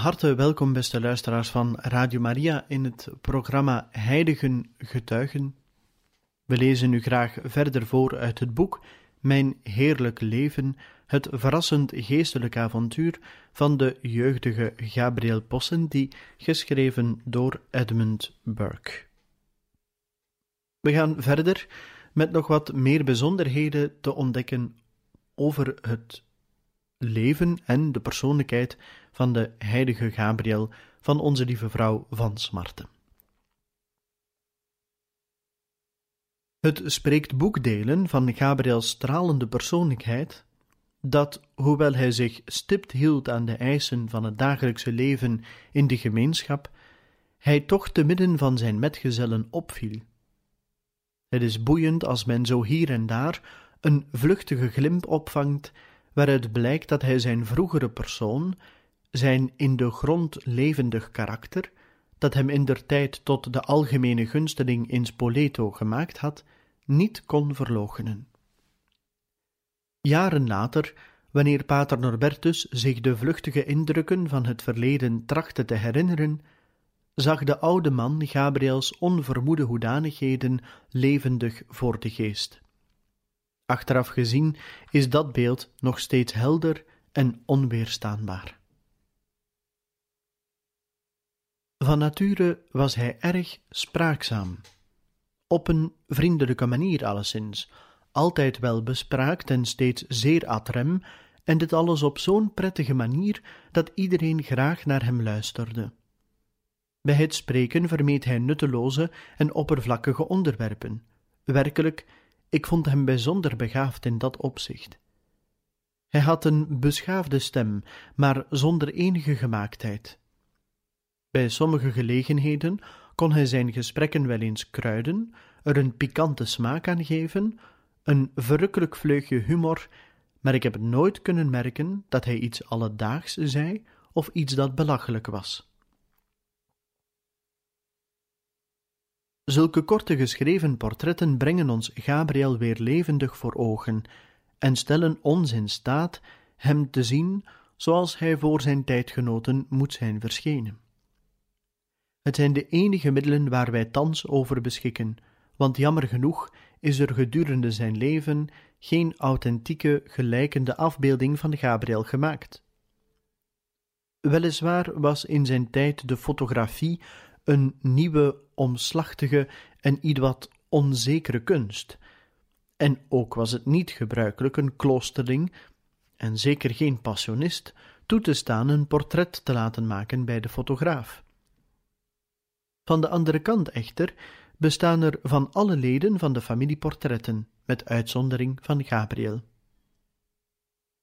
Harte welkom, beste luisteraars van Radio Maria, in het programma Heiligen Getuigen. We lezen u graag verder voor uit het boek Mijn Heerlijk Leven, het verrassend geestelijk avontuur van de jeugdige Gabriel die geschreven door Edmund Burke. We gaan verder met nog wat meer bijzonderheden te ontdekken over het leven en de persoonlijkheid van de heilige Gabriel van onze lieve vrouw van Smarte. Het spreekt boekdelen van Gabriels stralende persoonlijkheid, dat, hoewel hij zich stipt hield aan de eisen van het dagelijkse leven in de gemeenschap, hij toch te midden van zijn metgezellen opviel. Het is boeiend als men zo hier en daar een vluchtige glimp opvangt waaruit blijkt dat hij zijn vroegere persoon, zijn in de grond levendig karakter, dat hem in der tijd tot de algemene gunsteling in Spoleto gemaakt had, niet kon verloochenen. Jaren later, wanneer pater Norbertus zich de vluchtige indrukken van het verleden trachtte te herinneren, zag de oude man Gabriels onvermoede hoedanigheden levendig voor de geest. Achteraf gezien is dat beeld nog steeds helder en onweerstaanbaar. Van nature was hij erg spraakzaam. Op een vriendelijke manier alleszins, altijd wel bespraakt en steeds zeer adrem, en dit alles op zo'n prettige manier dat iedereen graag naar hem luisterde. Bij het spreken vermeed hij nutteloze en oppervlakkige onderwerpen. Werkelijk, ik vond hem bijzonder begaafd in dat opzicht. Hij had een beschaafde stem, maar zonder enige gemaaktheid. Bij sommige gelegenheden kon hij zijn gesprekken wel eens kruiden, er een pikante smaak aan geven, een verrukkelijk vleugje humor, maar ik heb nooit kunnen merken dat hij iets alledaags zei of iets dat belachelijk was. Zulke korte geschreven portretten brengen ons Gabriel weer levendig voor ogen en stellen ons in staat hem te zien zoals hij voor zijn tijdgenoten moet zijn verschenen. Het zijn de enige middelen waar wij thans over beschikken, want jammer genoeg is er gedurende zijn leven geen authentieke, gelijkende afbeelding van Gabriel gemaakt. Weliswaar was in zijn tijd de fotografie een nieuwe, omslachtige en iets wat onzekere kunst. En ook was het niet gebruikelijk een kloosterling, en zeker geen passionist, toe te staan een portret te laten maken bij de fotograaf. Van de andere kant echter bestaan er van alle leden van de familie portretten, met uitzondering van Gabriel.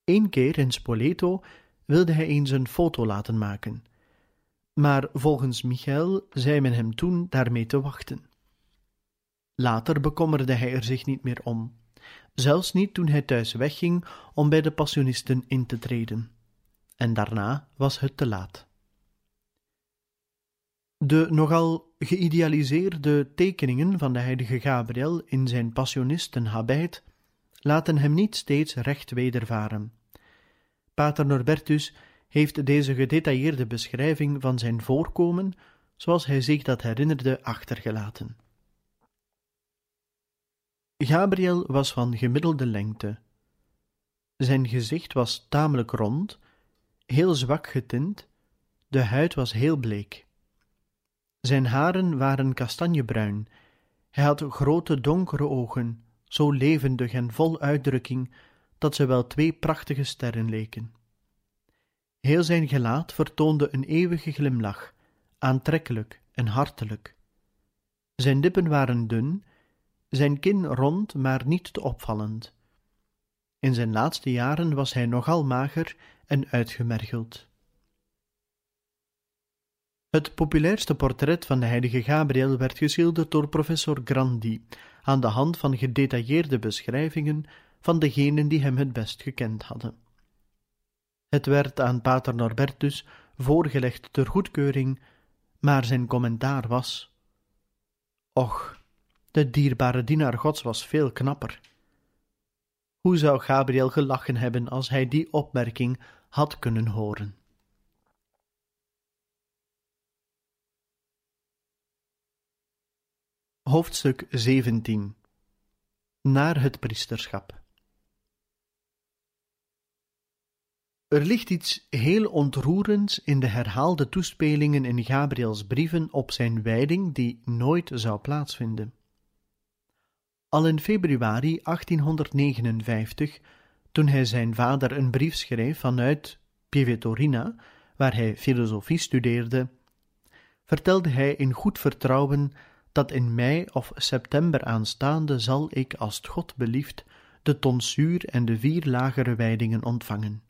Eén keer in Spoleto wilde hij eens een foto laten maken, maar volgens Michael zei men hem toen daarmee te wachten. Later bekommerde hij er zich niet meer om, zelfs niet toen hij thuis wegging om bij de passionisten in te treden. En daarna was het te laat. De nogal geïdealiseerde tekeningen van de heilige Gabriel in zijn passionistenhabijt laten hem niet steeds recht wedervaren. Pater Norbertus heeft deze gedetailleerde beschrijving van zijn voorkomen, zoals hij zich dat herinnerde, achtergelaten. Gabriel was van gemiddelde lengte. Zijn gezicht was tamelijk rond, heel zwak getint, de huid was heel bleek. Zijn haren waren kastanjebruin, hij had grote donkere ogen, zo levendig en vol uitdrukking dat ze wel twee prachtige sterren leken. Heel zijn gelaat vertoonde een eeuwige glimlach, aantrekkelijk en hartelijk. Zijn lippen waren dun, zijn kin rond, maar niet te opvallend. In zijn laatste jaren was hij nogal mager en uitgemergeld. Het populairste portret van de heilige Gabriel werd geschilderd door professor Grandi, aan de hand van gedetailleerde beschrijvingen van degenen die hem het best gekend hadden. Het werd aan pater Norbertus voorgelegd ter goedkeuring, maar zijn commentaar was: Och, de dierbare dienaar Gods was veel knapper. Hoe zou Gabriel gelachen hebben als hij die opmerking had kunnen horen? Hoofdstuk 17 Naar het priesterschap Er ligt iets heel ontroerends in de herhaalde toespelingen in Gabriels brieven op zijn wijding die nooit zou plaatsvinden. Al in februari 1859, toen hij zijn vader een brief schreef vanuit Pievetorina, waar hij filosofie studeerde, vertelde hij in goed vertrouwen dat in mei of september aanstaande zal ik, als God belieft, de tonsuur en de vier lagere wijdingen ontvangen.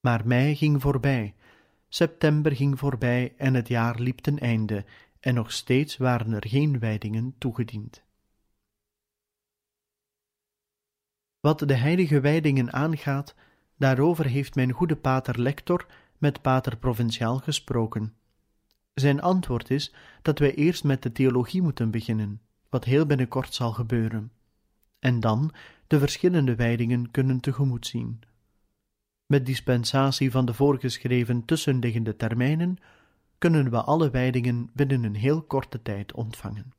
Maar mei ging voorbij, september ging voorbij en het jaar liep ten einde, en nog steeds waren er geen wijdingen toegediend. Wat de heilige wijdingen aangaat, daarover heeft mijn goede pater lector met pater provinciaal gesproken. Zijn antwoord is dat wij eerst met de theologie moeten beginnen, wat heel binnenkort zal gebeuren, en dan de verschillende wijdingen kunnen tegemoet zien. Met dispensatie van de voorgeschreven tussenliggende termijnen kunnen we alle wijdingen binnen een heel korte tijd ontvangen.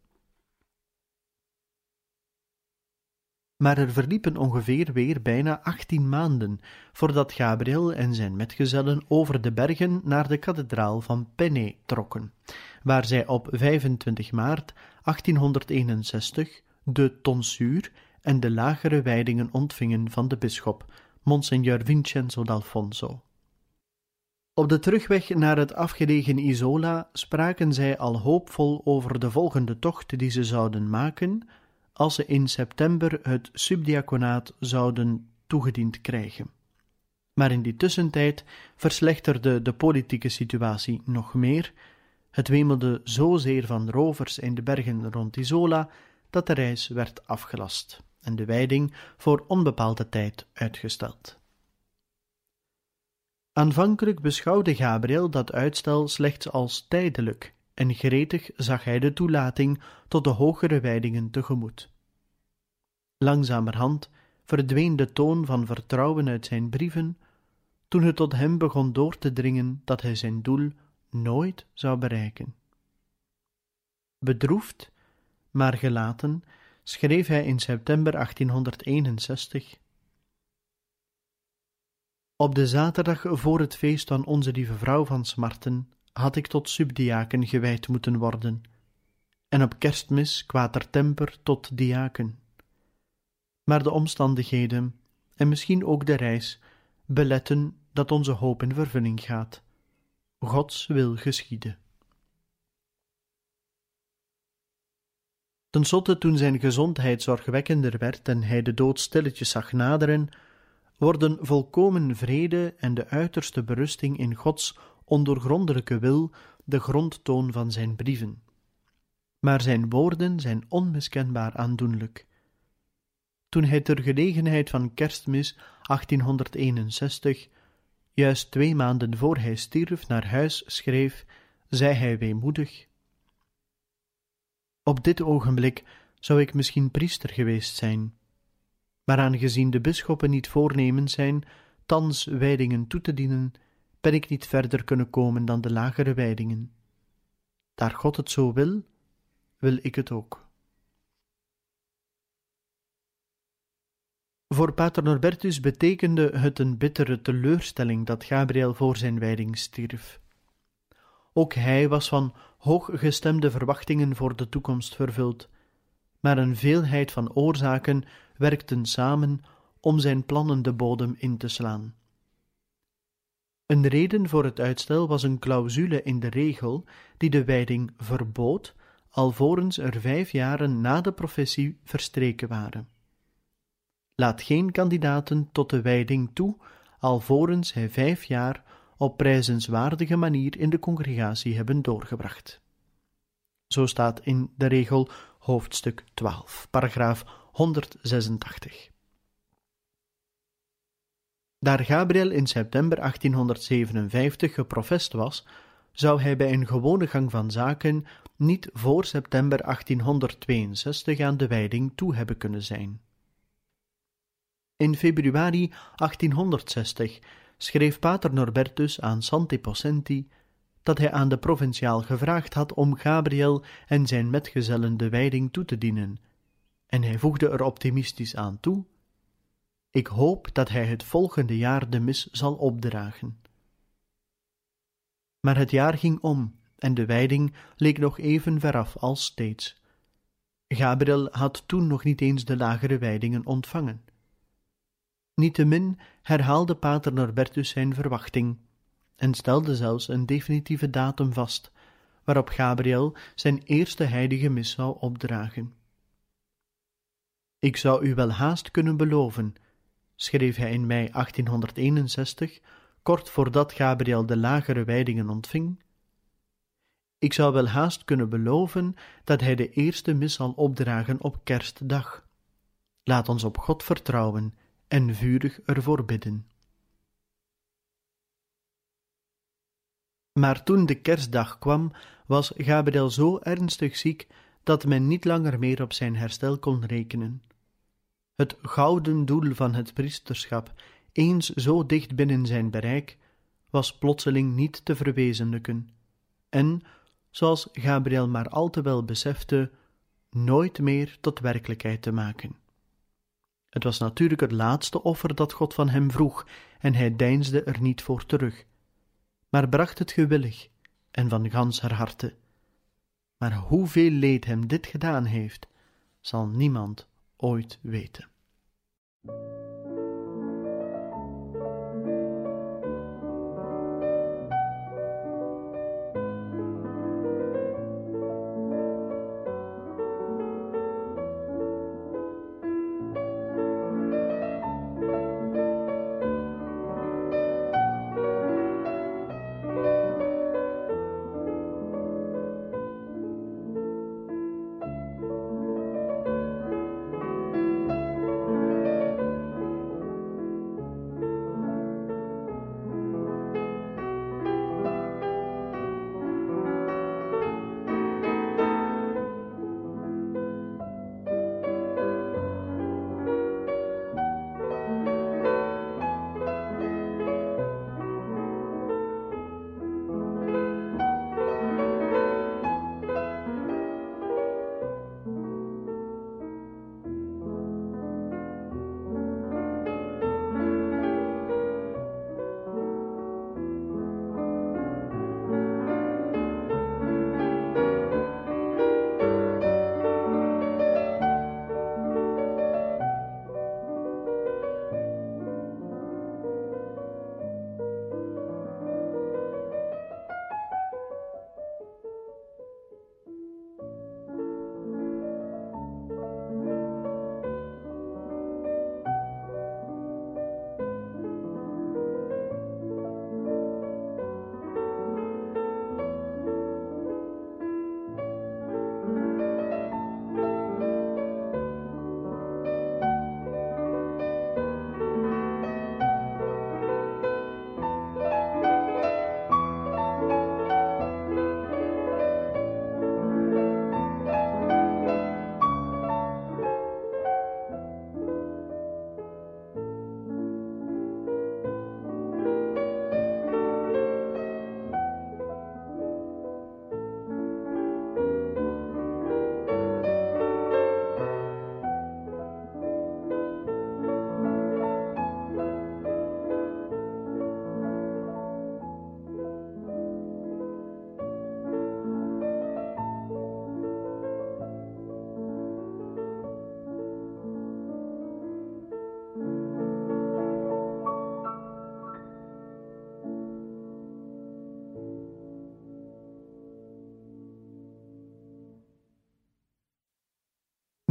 Maar er verliepen ongeveer weer bijna achttien maanden voordat Gabriel en zijn metgezellen over de bergen naar de kathedraal van Penne trokken, waar zij op 25 maart 1861 de tonsuur en de lagere wijdingen ontvingen van de bisschop, Monsignor Vincenzo d'Alfonso. Op de terugweg naar het afgelegen Isola spraken zij al hoopvol over de volgende tocht die ze zouden maken als ze in september het subdiaconaat zouden toegediend krijgen. Maar in die tussentijd verslechterde de politieke situatie nog meer. Het wemelde zozeer van rovers in de bergen rond Isola dat de reis werd afgelast en de wijding voor onbepaalde tijd uitgesteld. Aanvankelijk beschouwde Gabriel dat uitstel slechts als tijdelijk en gretig zag hij de toelating tot de hogere wijdingen tegemoet. Langzamerhand verdween de toon van vertrouwen uit zijn brieven, toen het tot hem begon door te dringen dat hij zijn doel nooit zou bereiken. Bedroefd, maar gelaten, schreef hij in september 1861 Op de zaterdag voor het feest van Onze Lieve Vrouw van Smarten had ik tot subdiaken gewijd moeten worden, en op kerstmis kwater temper tot diaken. Maar de omstandigheden, en misschien ook de reis, beletten dat onze hoop in vervulling gaat. Gods wil geschieden. Ten slotte, toen zijn gezondheid zorgwekkender werd en hij de dood stilletjes zag naderen, worden volkomen vrede en de uiterste berusting in Gods ondoorgrondelijke wil de grondtoon van zijn brieven. Maar zijn woorden zijn onmiskenbaar aandoenlijk. Toen hij ter gelegenheid van kerstmis 1861, juist twee maanden voor hij stierf, naar huis schreef, zei hij weemoedig: Op dit ogenblik zou ik misschien priester geweest zijn, maar aangezien de bisschoppen niet voornemens zijn thans wijdingen toe te dienen, ben ik niet verder kunnen komen dan de lagere wijdingen. Daar God het zo wil, wil ik het ook. Voor pater Norbertus betekende het een bittere teleurstelling dat Gabriel voor zijn wijding stierf. Ook hij was van hooggestemde verwachtingen voor de toekomst vervuld, maar een veelheid van oorzaken werkten samen om zijn plannen de bodem in te slaan. Een reden voor het uitstel was een clausule in de regel die de wijding verbood alvorens er vijf jaren na de professie verstreken waren. Laat geen kandidaten tot de wijding toe, alvorens hij vijf jaar op prijzenswaardige manier in de congregatie hebben doorgebracht. Zo staat in de regel hoofdstuk 12, paragraaf 186. Daar Gabriel in september 1857 geprofest was, zou hij bij een gewone gang van zaken niet voor september 1862 aan de wijding toe hebben kunnen zijn. In februari 1860 schreef pater Norbertus aan Santi Possenti dat hij aan de provinciaal gevraagd had om Gabriel en zijn metgezellen de wijding toe te dienen, en hij voegde er optimistisch aan toe: Ik hoop dat hij het volgende jaar de mis zal opdragen. Maar het jaar ging om en de wijding leek nog even veraf als steeds. Gabriel had toen nog niet eens de lagere wijdingen ontvangen. Niettemin herhaalde pater Norbertus zijn verwachting en stelde zelfs een definitieve datum vast, waarop Gabriel zijn eerste heilige mis zou opdragen. Ik zou u wel haast kunnen beloven, schreef hij in mei 1861, kort voordat Gabriel de lagere wijdingen ontving. Ik zou wel haast kunnen beloven dat hij de eerste mis zal opdragen op kerstdag. Laat ons op God vertrouwen en vurig ervoor bidden. Maar toen de kerstdag kwam, was Gabriel zo ernstig ziek dat men niet langer meer op zijn herstel kon rekenen. Het gouden doel van het priesterschap, eens zo dicht binnen zijn bereik, was plotseling niet te verwezenlijken, en, zoals Gabriel maar al te wel besefte, nooit meer tot werkelijkheid te maken. Het was natuurlijk het laatste offer dat God van hem vroeg, en hij deinsde er niet voor terug maar bracht het gewillig en van gans haar harte. Maar hoeveel leed hem dit gedaan heeft, zal niemand ooit weten.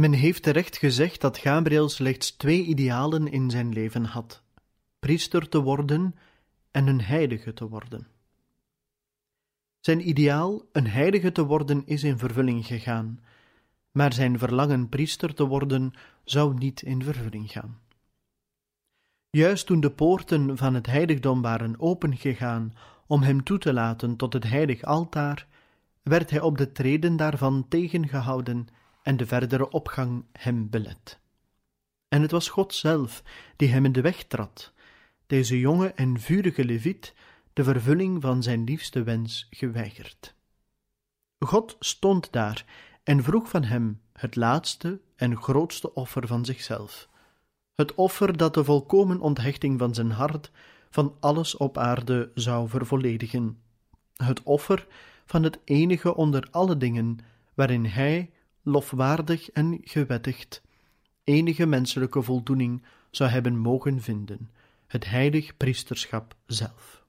Men heeft terecht gezegd dat Gabriel slechts twee idealen in zijn leven had: priester te worden en een heilige te worden. Zijn ideaal, een heilige te worden, is in vervulling gegaan, maar zijn verlangen priester te worden zou niet in vervulling gaan. Juist toen de poorten van het heiligdom waren opengegaan om hem toe te laten tot het heilig altaar, werd hij op de treden daarvan tegengehouden en de verdere opgang hem belet. En het was God zelf die hem in de weg trad, deze jonge en vurige leviet, de vervulling van zijn liefste wens geweigerd. God stond daar en vroeg van hem het laatste en grootste offer van zichzelf, het offer dat de volkomen onthechting van zijn hart van alles op aarde zou vervolledigen, het offer van het enige onder alle dingen waarin hij, lofwaardig en gewettigd, enige menselijke voldoening zou hebben mogen vinden, het heilig priesterschap zelf.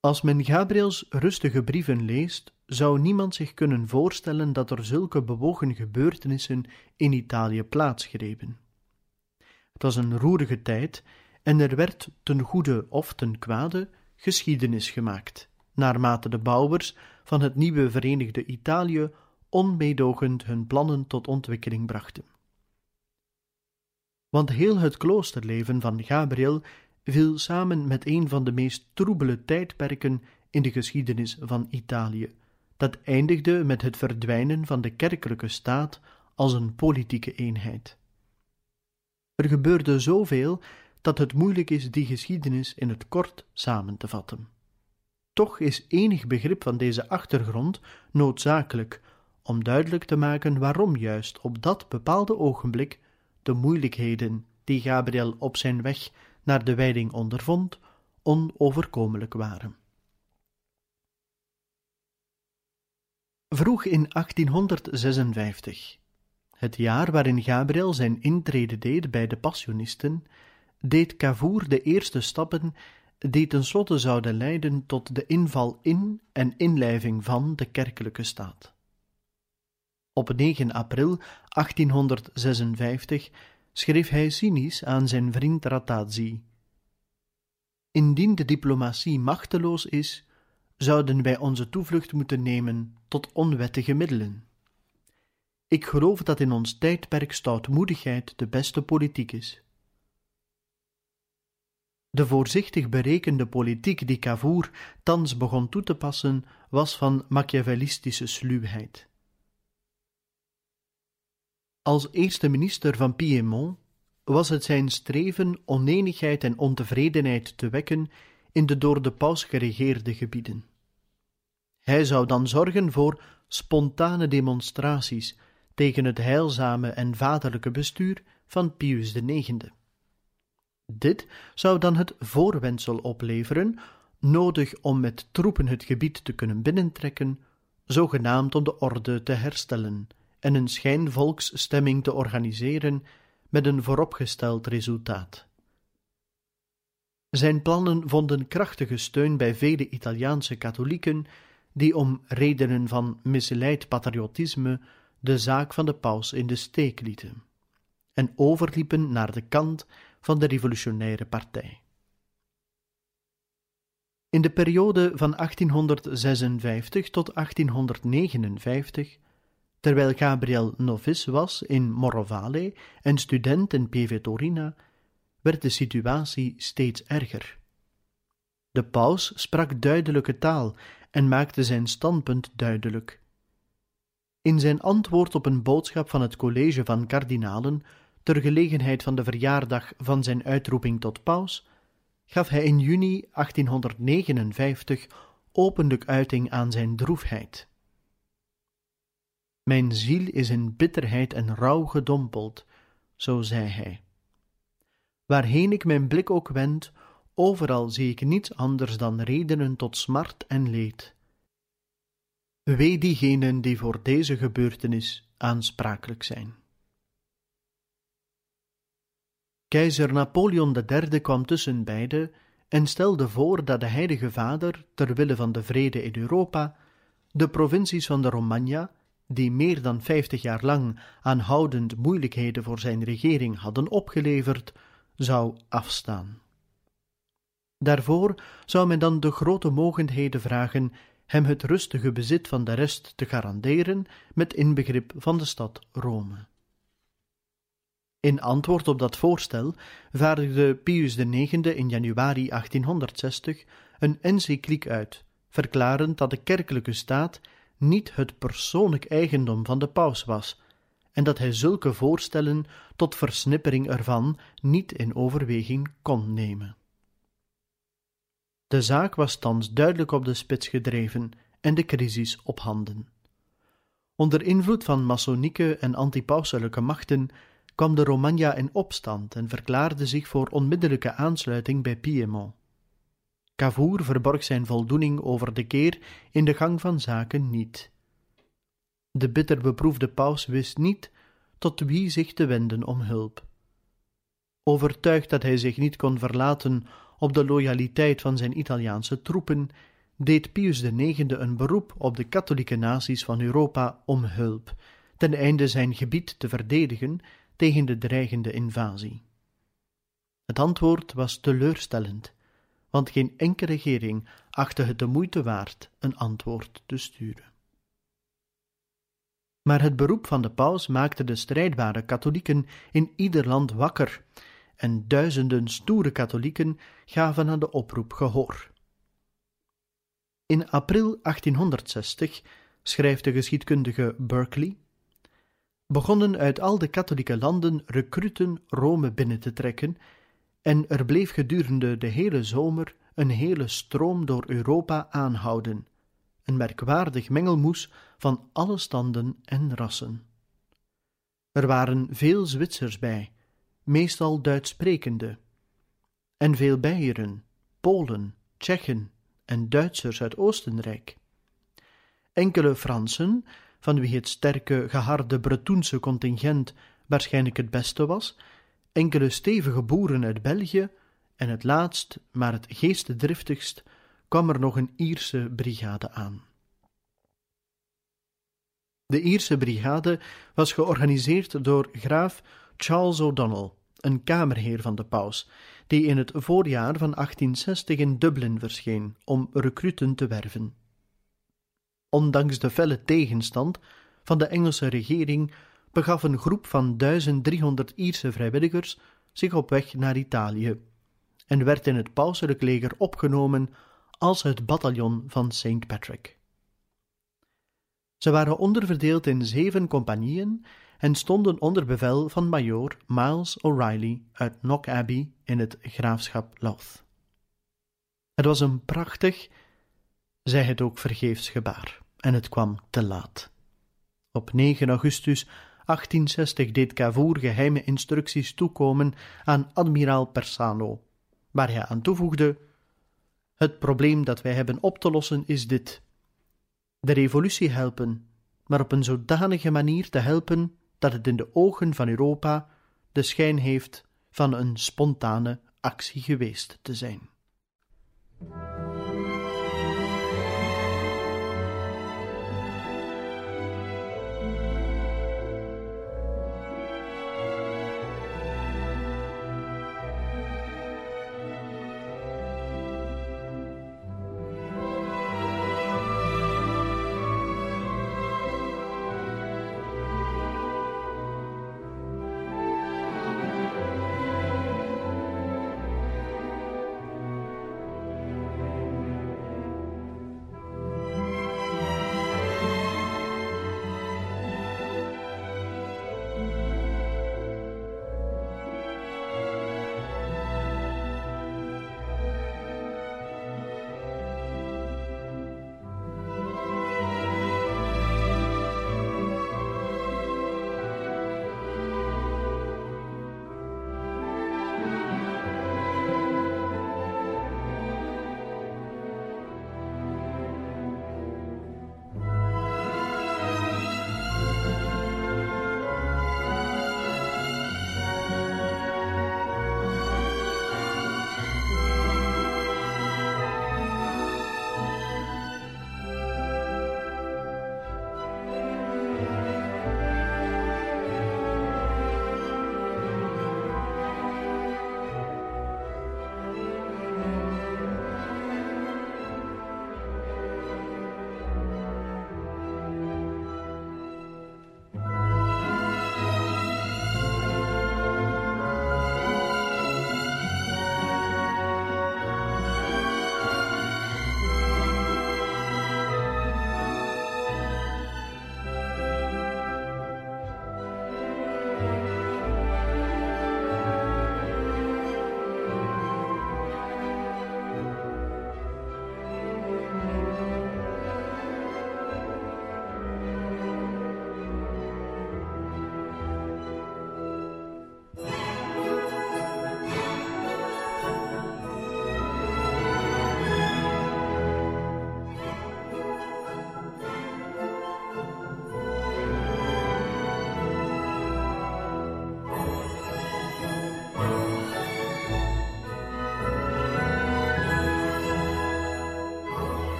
Als men Gabriels rustige brieven leest, zou niemand zich kunnen voorstellen dat er zulke bewogen gebeurtenissen in Italië plaatsgrepen. Het was een roerige tijd en er werd ten goede of ten kwade geschiedenis gemaakt, naarmate de bouwers van het nieuwe verenigde Italië onmeedogend hun plannen tot ontwikkeling brachten. Want heel het kloosterleven van Gabriel viel samen met een van de meest troebele tijdperken in de geschiedenis van Italië, dat eindigde met het verdwijnen van de kerkelijke staat als een politieke eenheid. Er gebeurde zoveel dat het moeilijk is die geschiedenis in het kort samen te vatten. Toch is enig begrip van deze achtergrond noodzakelijk om duidelijk te maken waarom juist op dat bepaalde ogenblik de moeilijkheden die Gabriel op zijn weg naar de wijding ondervond, onoverkomelijk waren. Vroeg in 1856, het jaar waarin Gabriel zijn intrede deed bij de Passionisten, deed Cavour de eerste stappen die tenslotte zouden leiden tot de inval in en inlijving van de kerkelijke staat. Op 9 april 1856 schreef hij cynisch aan zijn vriend Ratazzi: Indien de diplomatie machteloos is, zouden wij onze toevlucht moeten nemen tot onwettige middelen. Ik geloof dat in ons tijdperk stoutmoedigheid de beste politiek is. De voorzichtig berekende politiek die Cavour thans begon toe te passen, was van machiavellistische sluwheid. Als eerste minister van Piémont was het zijn streven onenigheid en ontevredenheid te wekken in de door de paus geregeerde gebieden. Hij zou dan zorgen voor spontane demonstraties tegen het heilzame en vaderlijke bestuur van Pius IX. Dit zou dan het voorwendsel opleveren, nodig om met troepen het gebied te kunnen binnentrekken, zogenaamd om de orde te herstellen en een schijnvolksstemming te organiseren met een vooropgesteld resultaat. Zijn plannen vonden krachtige steun bij vele Italiaanse katholieken die om redenen van misleid patriotisme de zaak van de paus in de steek lieten en overliepen naar de kant van de revolutionaire partij. In de periode van 1856 tot 1859, terwijl Gabriel novice was in Morovale en student in Pieve Torina, werd de situatie steeds erger. De paus sprak duidelijke taal en maakte zijn standpunt duidelijk. In zijn antwoord op een boodschap van het college van kardinalen ter gelegenheid van de verjaardag van zijn uitroeping tot paus, gaf hij in juni 1859 openlijk uiting aan zijn droefheid. Mijn ziel is in bitterheid en rouw gedompeld, zo zei hij. Waarheen ik mijn blik ook wend, overal zie ik niets anders dan redenen tot smart en leed. Wee diegenen die voor deze gebeurtenis aansprakelijk zijn. Keizer Napoleon III kwam tussen beide en stelde voor dat de Heilige Vader, ter wille van de vrede in Europa, de provincies van de Romagna, die meer dan vijftig jaar lang aanhoudend moeilijkheden voor zijn regering hadden opgeleverd, zou afstaan. Daarvoor zou men dan de grote mogendheden vragen hem het rustige bezit van de rest te garanderen met inbegrip van de stad Rome. In antwoord op dat voorstel vaardigde Pius IX in januari 1860 een encycliek uit, verklarend dat de kerkelijke staat niet het persoonlijk eigendom van de paus was, en dat hij zulke voorstellen tot versnippering ervan niet in overweging kon nemen. De zaak was thans duidelijk op de spits gedreven en de crisis op handen. Onder invloed van masonieke en antipauselijke machten kwam de Romagna in opstand en verklaarde zich voor onmiddellijke aansluiting bij Piemont. Cavour verborg zijn voldoening over de keer in de gang van zaken niet. De bitter beproefde paus wist niet tot wie zich te wenden om hulp. Overtuigd dat hij zich niet kon verlaten op de loyaliteit van zijn Italiaanse troepen, deed Pius IX een beroep op de katholieke naties van Europa om hulp, ten einde zijn gebied te verdedigen tegen de dreigende invasie. Het antwoord was teleurstellend, want geen enkele regering achtte het de moeite waard een antwoord te sturen. Maar het beroep van de paus maakte de strijdbare katholieken in ieder land wakker, en duizenden stoere katholieken gaven aan de oproep gehoor. In april 1860 schrijft de geschiedkundige Berkeley begonnen uit al de katholieke landen recruten Rome binnen te trekken, en er bleef gedurende de hele zomer een hele stroom door Europa aanhouden, een merkwaardig mengelmoes van alle standen en rassen. Er waren veel Zwitsers bij, meestal Duits sprekende, en veel Beieren, Polen, Tsjechen en Duitsers uit Oostenrijk. Enkele Fransen, van wie het sterke, geharde Bretoense contingent waarschijnlijk het beste was, enkele stevige boeren uit België, en het laatst, maar het geestdriftigst, kwam er nog een Ierse brigade aan. De Ierse brigade was georganiseerd door graaf Charles O'Donnell, een kamerheer van de paus, die in het voorjaar van 1860 in Dublin verscheen om recruten te werven. Ondanks de felle tegenstand van de Engelse regering begaf een groep van 1300 Ierse vrijwilligers zich op weg naar Italië en werd in het pauselijk leger opgenomen als het bataljon van St. Patrick. Ze waren onderverdeeld in zeven compagnieën en stonden onder bevel van majoor Miles O'Reilly uit Knock Abbey in het graafschap Louth. Het was een prachtig, zij het ook vergeefs gebaar en het kwam te laat. Op 9 augustus 1860 deed Cavour geheime instructies toekomen aan admiraal Persano, waar hij aan toevoegde: Het probleem dat wij hebben op te lossen is dit: de revolutie helpen, maar op een zodanige manier te helpen dat het in de ogen van Europa de schijn heeft van een spontane actie geweest te zijn.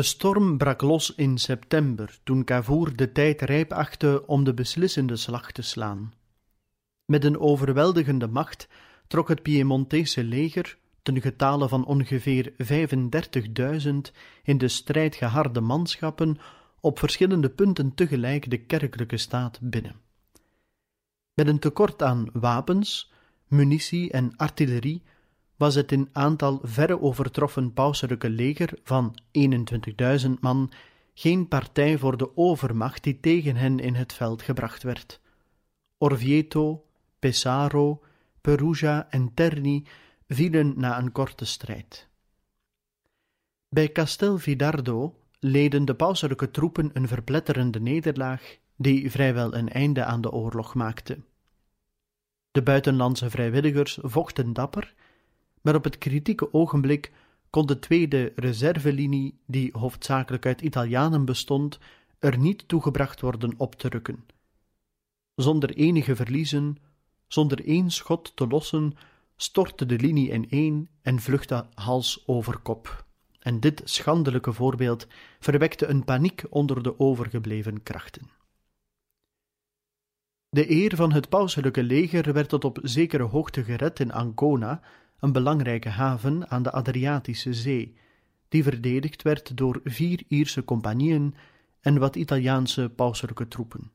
De storm brak los in september, toen Cavour de tijd rijp achtte om de beslissende slag te slaan. Met een overweldigende macht trok het Piemontese leger, ten getale van ongeveer 35.000 in de strijd geharde manschappen, op verschillende punten tegelijk de kerkelijke staat binnen. Met een tekort aan wapens, munitie en artillerie was het in aantal verre overtroffen pauselijke leger van 21.000 man geen partij voor de overmacht die tegen hen in het veld gebracht werd. Orvieto, Pesaro, Perugia en Terni vielen na een korte strijd. Bij Castel Vidardo leden de pauselijke troepen een verpletterende nederlaag die vrijwel een einde aan de oorlog maakte. De buitenlandse vrijwilligers vochten dapper, maar op het kritieke ogenblik kon de tweede reservelinie, die hoofdzakelijk uit Italianen bestond, er niet toegebracht worden op te rukken. Zonder enige verliezen, zonder één schot te lossen, stortte de linie ineen en vluchtte hals over kop. En dit schandelijke voorbeeld verwekte een paniek onder de overgebleven krachten. De eer van het pauselijke leger werd tot op zekere hoogte gered in Ancona, een belangrijke haven aan de Adriatische Zee, die verdedigd werd door vier Ierse compagnieën en wat Italiaanse pauselijke troepen.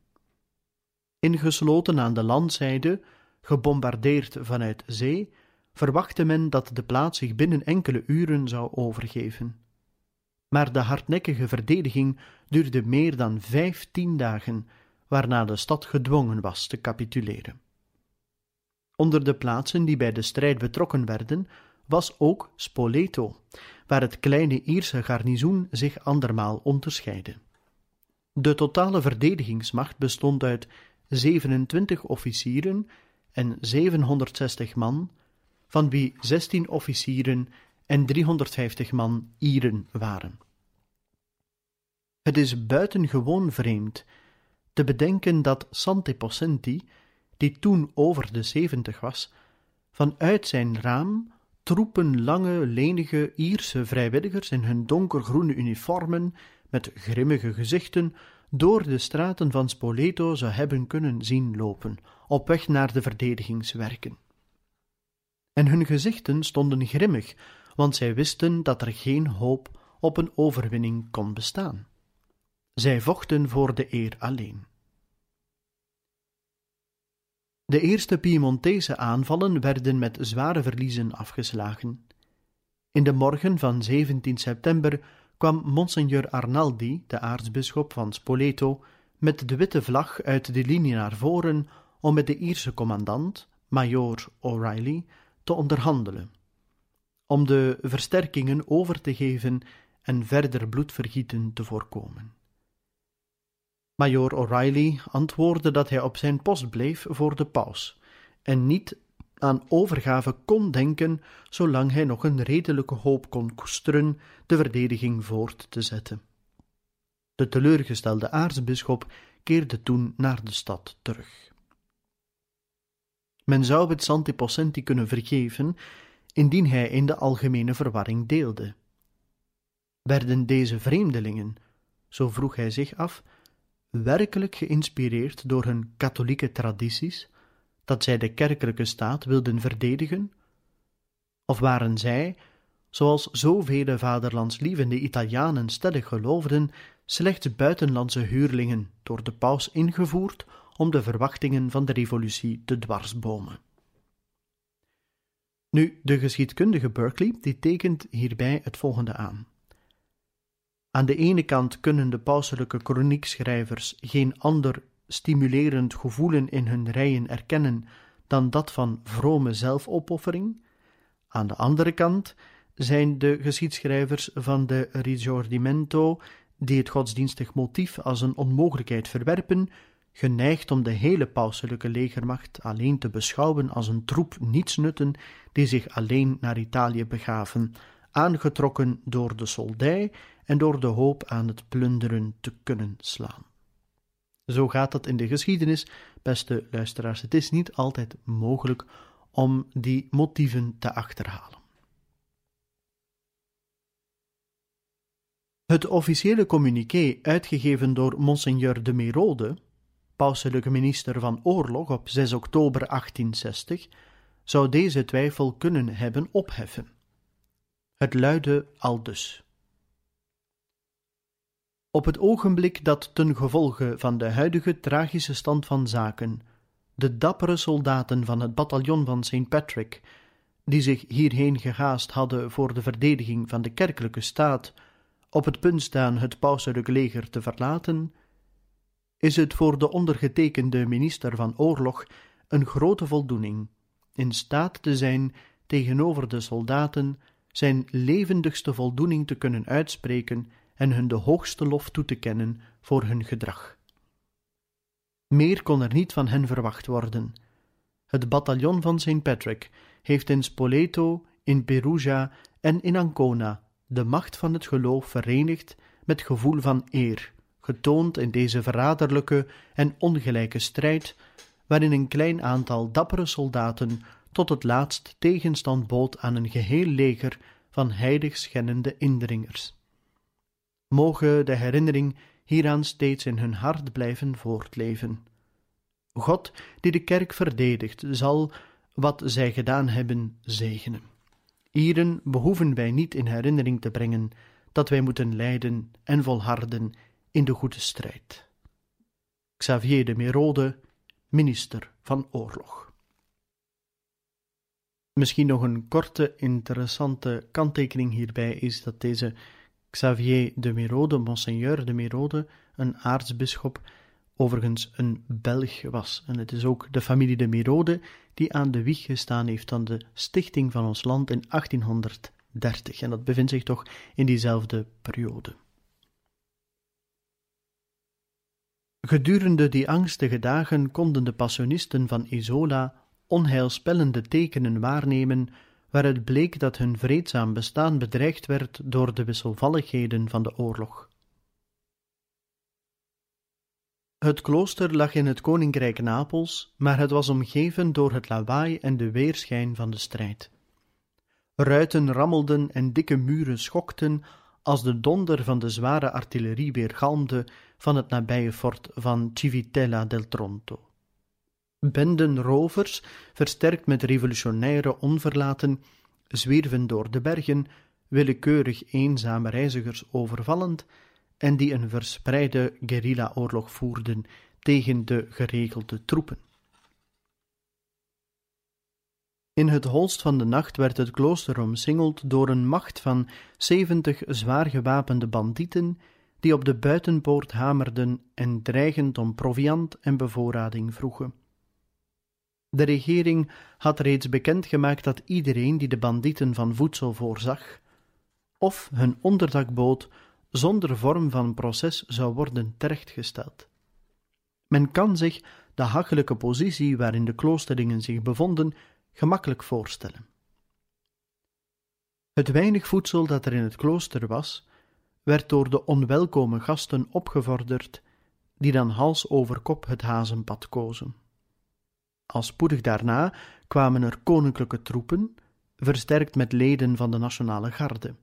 Ingesloten aan de landzijde, gebombardeerd vanuit zee, verwachtte men dat de plaats zich binnen enkele uren zou overgeven. Maar de hardnekkige verdediging duurde meer dan vijftien dagen, waarna de stad gedwongen was te capituleren. Onder de plaatsen die bij de strijd betrokken werden, was ook Spoleto, waar het kleine Ierse garnizoen zich andermaal onderscheidde. De totale verdedigingsmacht bestond uit 27 officieren en 760 man, van wie 16 officieren en 350 man Ieren waren. Het is buitengewoon vreemd te bedenken dat Sante Possenti, die toen over de zeventig was, vanuit zijn raam troepen lange, lenige Ierse vrijwilligers in hun donkergroene uniformen met grimmige gezichten door de straten van Spoleto zou hebben kunnen zien lopen, op weg naar de verdedigingswerken. En hun gezichten stonden grimmig, want zij wisten dat er geen hoop op een overwinning kon bestaan. Zij vochten voor de eer alleen. De eerste Piemontese aanvallen werden met zware verliezen afgeslagen. In de morgen van 17 september kwam Monseigneur Arnaldi, de aartsbisschop van Spoleto, met de witte vlag uit de linie naar voren om met de Ierse commandant, Major O'Reilly, te onderhandelen, om de versterkingen over te geven en verder bloedvergieten te voorkomen. Major O'Reilly antwoordde dat hij op zijn post bleef voor de paus en niet aan overgave kon denken zolang hij nog een redelijke hoop kon koesteren de verdediging voort te zetten. De teleurgestelde aartsbisschop keerde toen naar de stad terug. Men zou het Santi Possenti kunnen vergeven indien hij in de algemene verwarring deelde. Werden deze vreemdelingen, zo vroeg hij zich af, werkelijk geïnspireerd door hun katholieke tradities, dat zij de kerkelijke staat wilden verdedigen? Of waren zij, zoals zoveel vaderlandslievende Italianen stellig geloofden, slechts buitenlandse huurlingen door de paus ingevoerd om de verwachtingen van de revolutie te dwarsbomen? Nu, de geschiedkundige Berkeley die tekent hierbij het volgende aan. Aan de ene kant kunnen de pauselijke kroniekschrijvers geen ander stimulerend gevoelen in hun rijen erkennen dan dat van vrome zelfopoffering. Aan de andere kant zijn de geschiedschrijvers van de Risorgimento, die het godsdienstig motief als een onmogelijkheid verwerpen, geneigd om de hele pauselijke legermacht alleen te beschouwen als een troep nietsnutten die zich alleen naar Italië begaven, aangetrokken door de soldij en door de hoop aan het plunderen te kunnen slaan. Zo gaat dat in de geschiedenis, beste luisteraars. Het is niet altijd mogelijk om die motieven te achterhalen. Het officiële communiqué, uitgegeven door Monseigneur de Merode, pauselijke minister van Oorlog op 6 oktober 1860, zou deze twijfel kunnen hebben opheffen. Het luidde aldus. Op het ogenblik dat ten gevolge van de huidige tragische stand van zaken de dappere soldaten van het bataljon van St. Patrick, die zich hierheen gehaast hadden voor de verdediging van de kerkelijke staat, op het punt staan het pauselijk leger te verlaten, is het voor de ondergetekende minister van Oorlog een grote voldoening in staat te zijn tegenover de soldaten zijn levendigste voldoening te kunnen uitspreken en hun de hoogste lof toe te kennen voor hun gedrag. Meer kon er niet van hen verwacht worden. Het bataljon van St. Patrick heeft in Spoleto, in Perugia en in Ancona de macht van het geloof verenigd met gevoel van eer, getoond in deze verraderlijke en ongelijke strijd, waarin een klein aantal dappere soldaten tot het laatst tegenstand bood aan een geheel leger van heilig schennende indringers. Moge de herinnering hieraan steeds in hun hart blijven voortleven. God, die de kerk verdedigt, zal wat zij gedaan hebben zegenen. Hierin behoeven wij niet in herinnering te brengen dat wij moeten lijden en volharden in de goede strijd. Xavier de Merode, minister van Oorlog. Misschien nog een korte, interessante kanttekening hierbij is dat deze Xavier de Merode, Monseigneur de Merode, een aartsbisschop, overigens een Belg was. En het is ook de familie de Merode die aan de wieg gestaan heeft van de stichting van ons land in 1830. En dat bevindt zich toch in diezelfde periode. Gedurende die angstige dagen konden de passionisten van Isola onheilspellende tekenen waarnemen waaruit bleek dat hun vreedzaam bestaan bedreigd werd door de wisselvalligheden van de oorlog. Het klooster lag in het koninkrijk Napels, maar het was omgeven door het lawaai en de weerschijn van de strijd. Ruiten rammelden en dikke muren schokten als de donder van de zware artillerie weergalmde van het nabije fort van Civitella del Tronto. Benden rovers, versterkt met revolutionaire onverlaten, zwierven door de bergen, willekeurig eenzame reizigers overvallend, en die een verspreide guerrilla-oorlog voerden tegen de geregelde troepen. In het holst van de nacht werd het klooster omsingeld door een macht van zeventig zwaar gewapende bandieten, die op de buitenpoort hamerden en dreigend om proviand en bevoorrading vroegen. De regering had reeds bekendgemaakt dat iedereen die de bandieten van voedsel voorzag, of hun onderdak bood, zonder vorm van proces zou worden terechtgesteld. Men kan zich de hachelijke positie waarin de kloosterlingen zich bevonden gemakkelijk voorstellen. Het weinig voedsel dat er in het klooster was, werd door de onwelkome gasten opgevorderd, die dan hals over kop het hazenpad kozen. Al spoedig daarna kwamen er koninklijke troepen, versterkt met leden van de nationale garde.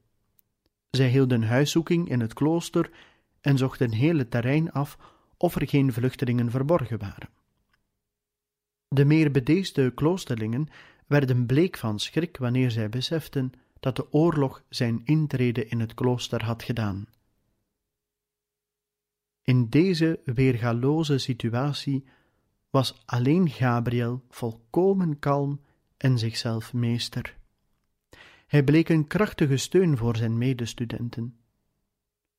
Zij hielden huiszoeking in het klooster en zochten heel het terrein af of er geen vluchtelingen verborgen waren. De meer bedeesde kloosterlingen werden bleek van schrik wanneer zij beseften dat de oorlog zijn intrede in het klooster had gedaan. In deze weergaloze situatie was alleen Gabriel volkomen kalm en zichzelf meester. Hij bleek een krachtige steun voor zijn medestudenten.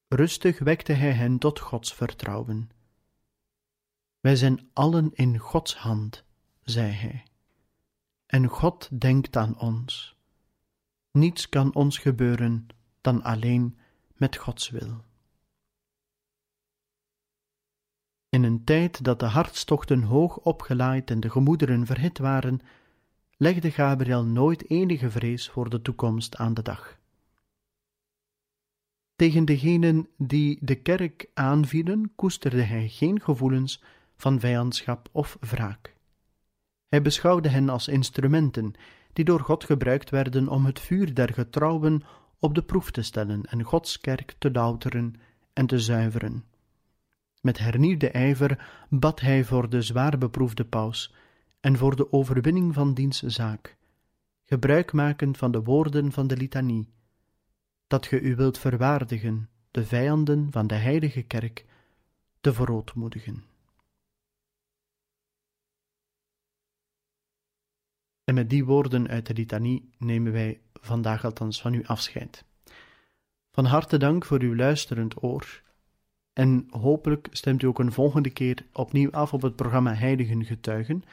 Rustig wekte hij hen tot Gods vertrouwen. Wij zijn allen in Gods hand, zei hij. En God denkt aan ons. Niets kan ons gebeuren dan alleen met Gods wil. In een tijd dat de hartstochten hoog opgelaaid en de gemoederen verhit waren, legde Gabriel nooit enige vrees voor de toekomst aan de dag. Tegen degenen die de kerk aanvielen, koesterde hij geen gevoelens van vijandschap of wraak. Hij beschouwde hen als instrumenten die door God gebruikt werden om het vuur der getrouwen op de proef te stellen en Gods kerk te louteren en te zuiveren. Met hernieuwde ijver bad hij voor de zwaar beproefde paus en voor de overwinning van diens zaak, gebruik makend van de woorden van de litanie, dat ge u wilt verwaardigen, de vijanden van de heilige kerk te verootmoedigen. En met die woorden uit de litanie nemen wij vandaag althans van u afscheid. Van harte dank voor uw luisterend oor. En hopelijk stemt u ook een volgende keer opnieuw af op het programma Heiligen Getuigen.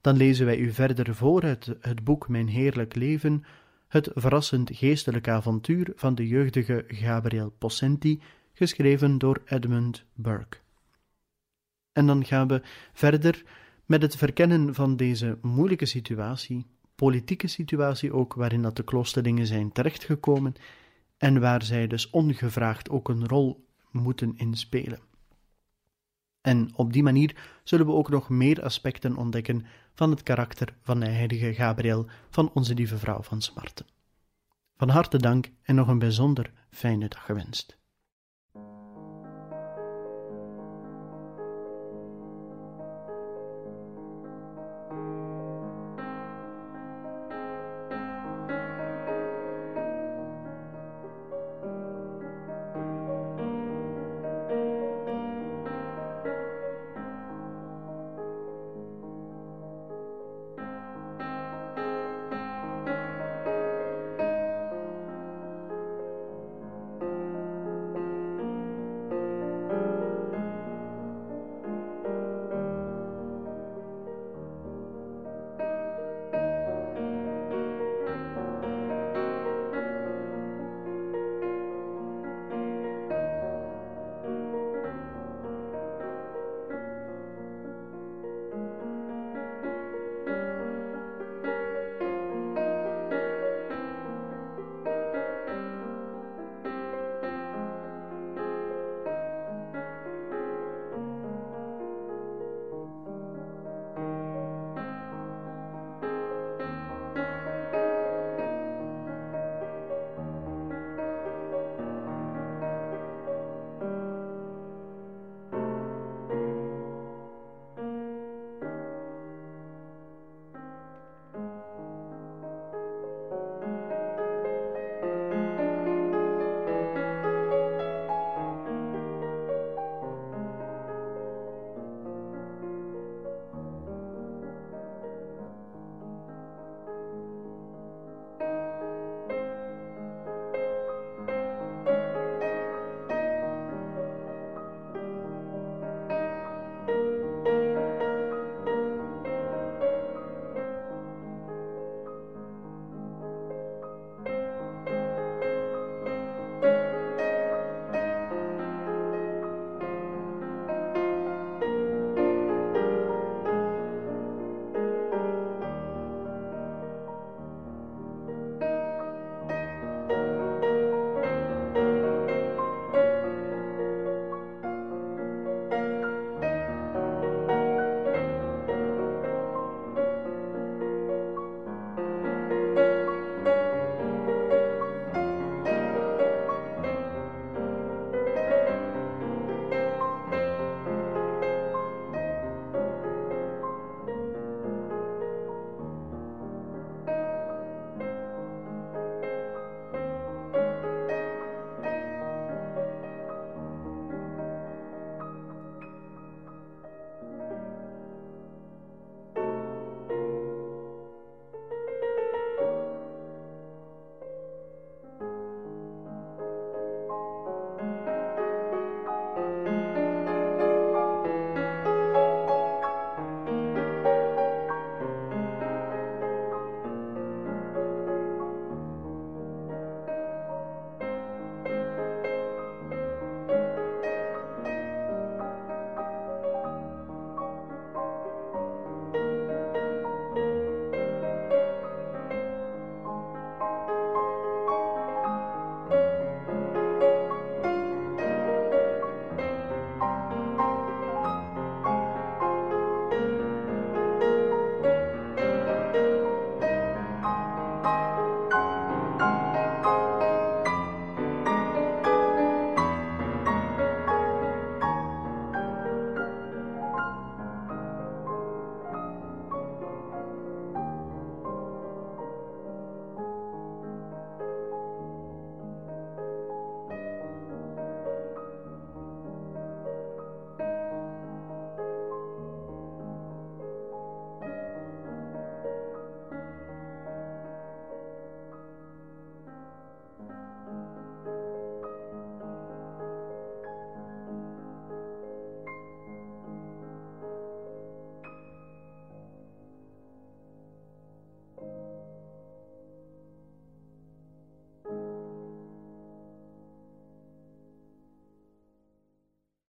Dan lezen wij u verder voor uit het boek Mijn Heerlijk Leven, het verrassend geestelijke avontuur van de jeugdige Gabriel Possenti, geschreven door Edmund Burke. En dan gaan we verder met het verkennen van deze moeilijke situatie, politieke situatie ook, waarin dat de kloosterlingen zijn terechtgekomen en waar zij dus ongevraagd ook een rol moeten inspelen. En op die manier zullen we ook nog meer aspecten ontdekken van het karakter van de heilige Gabriel van onze lieve vrouw van Smarten. Van harte dank en nog een bijzonder fijne dag gewenst.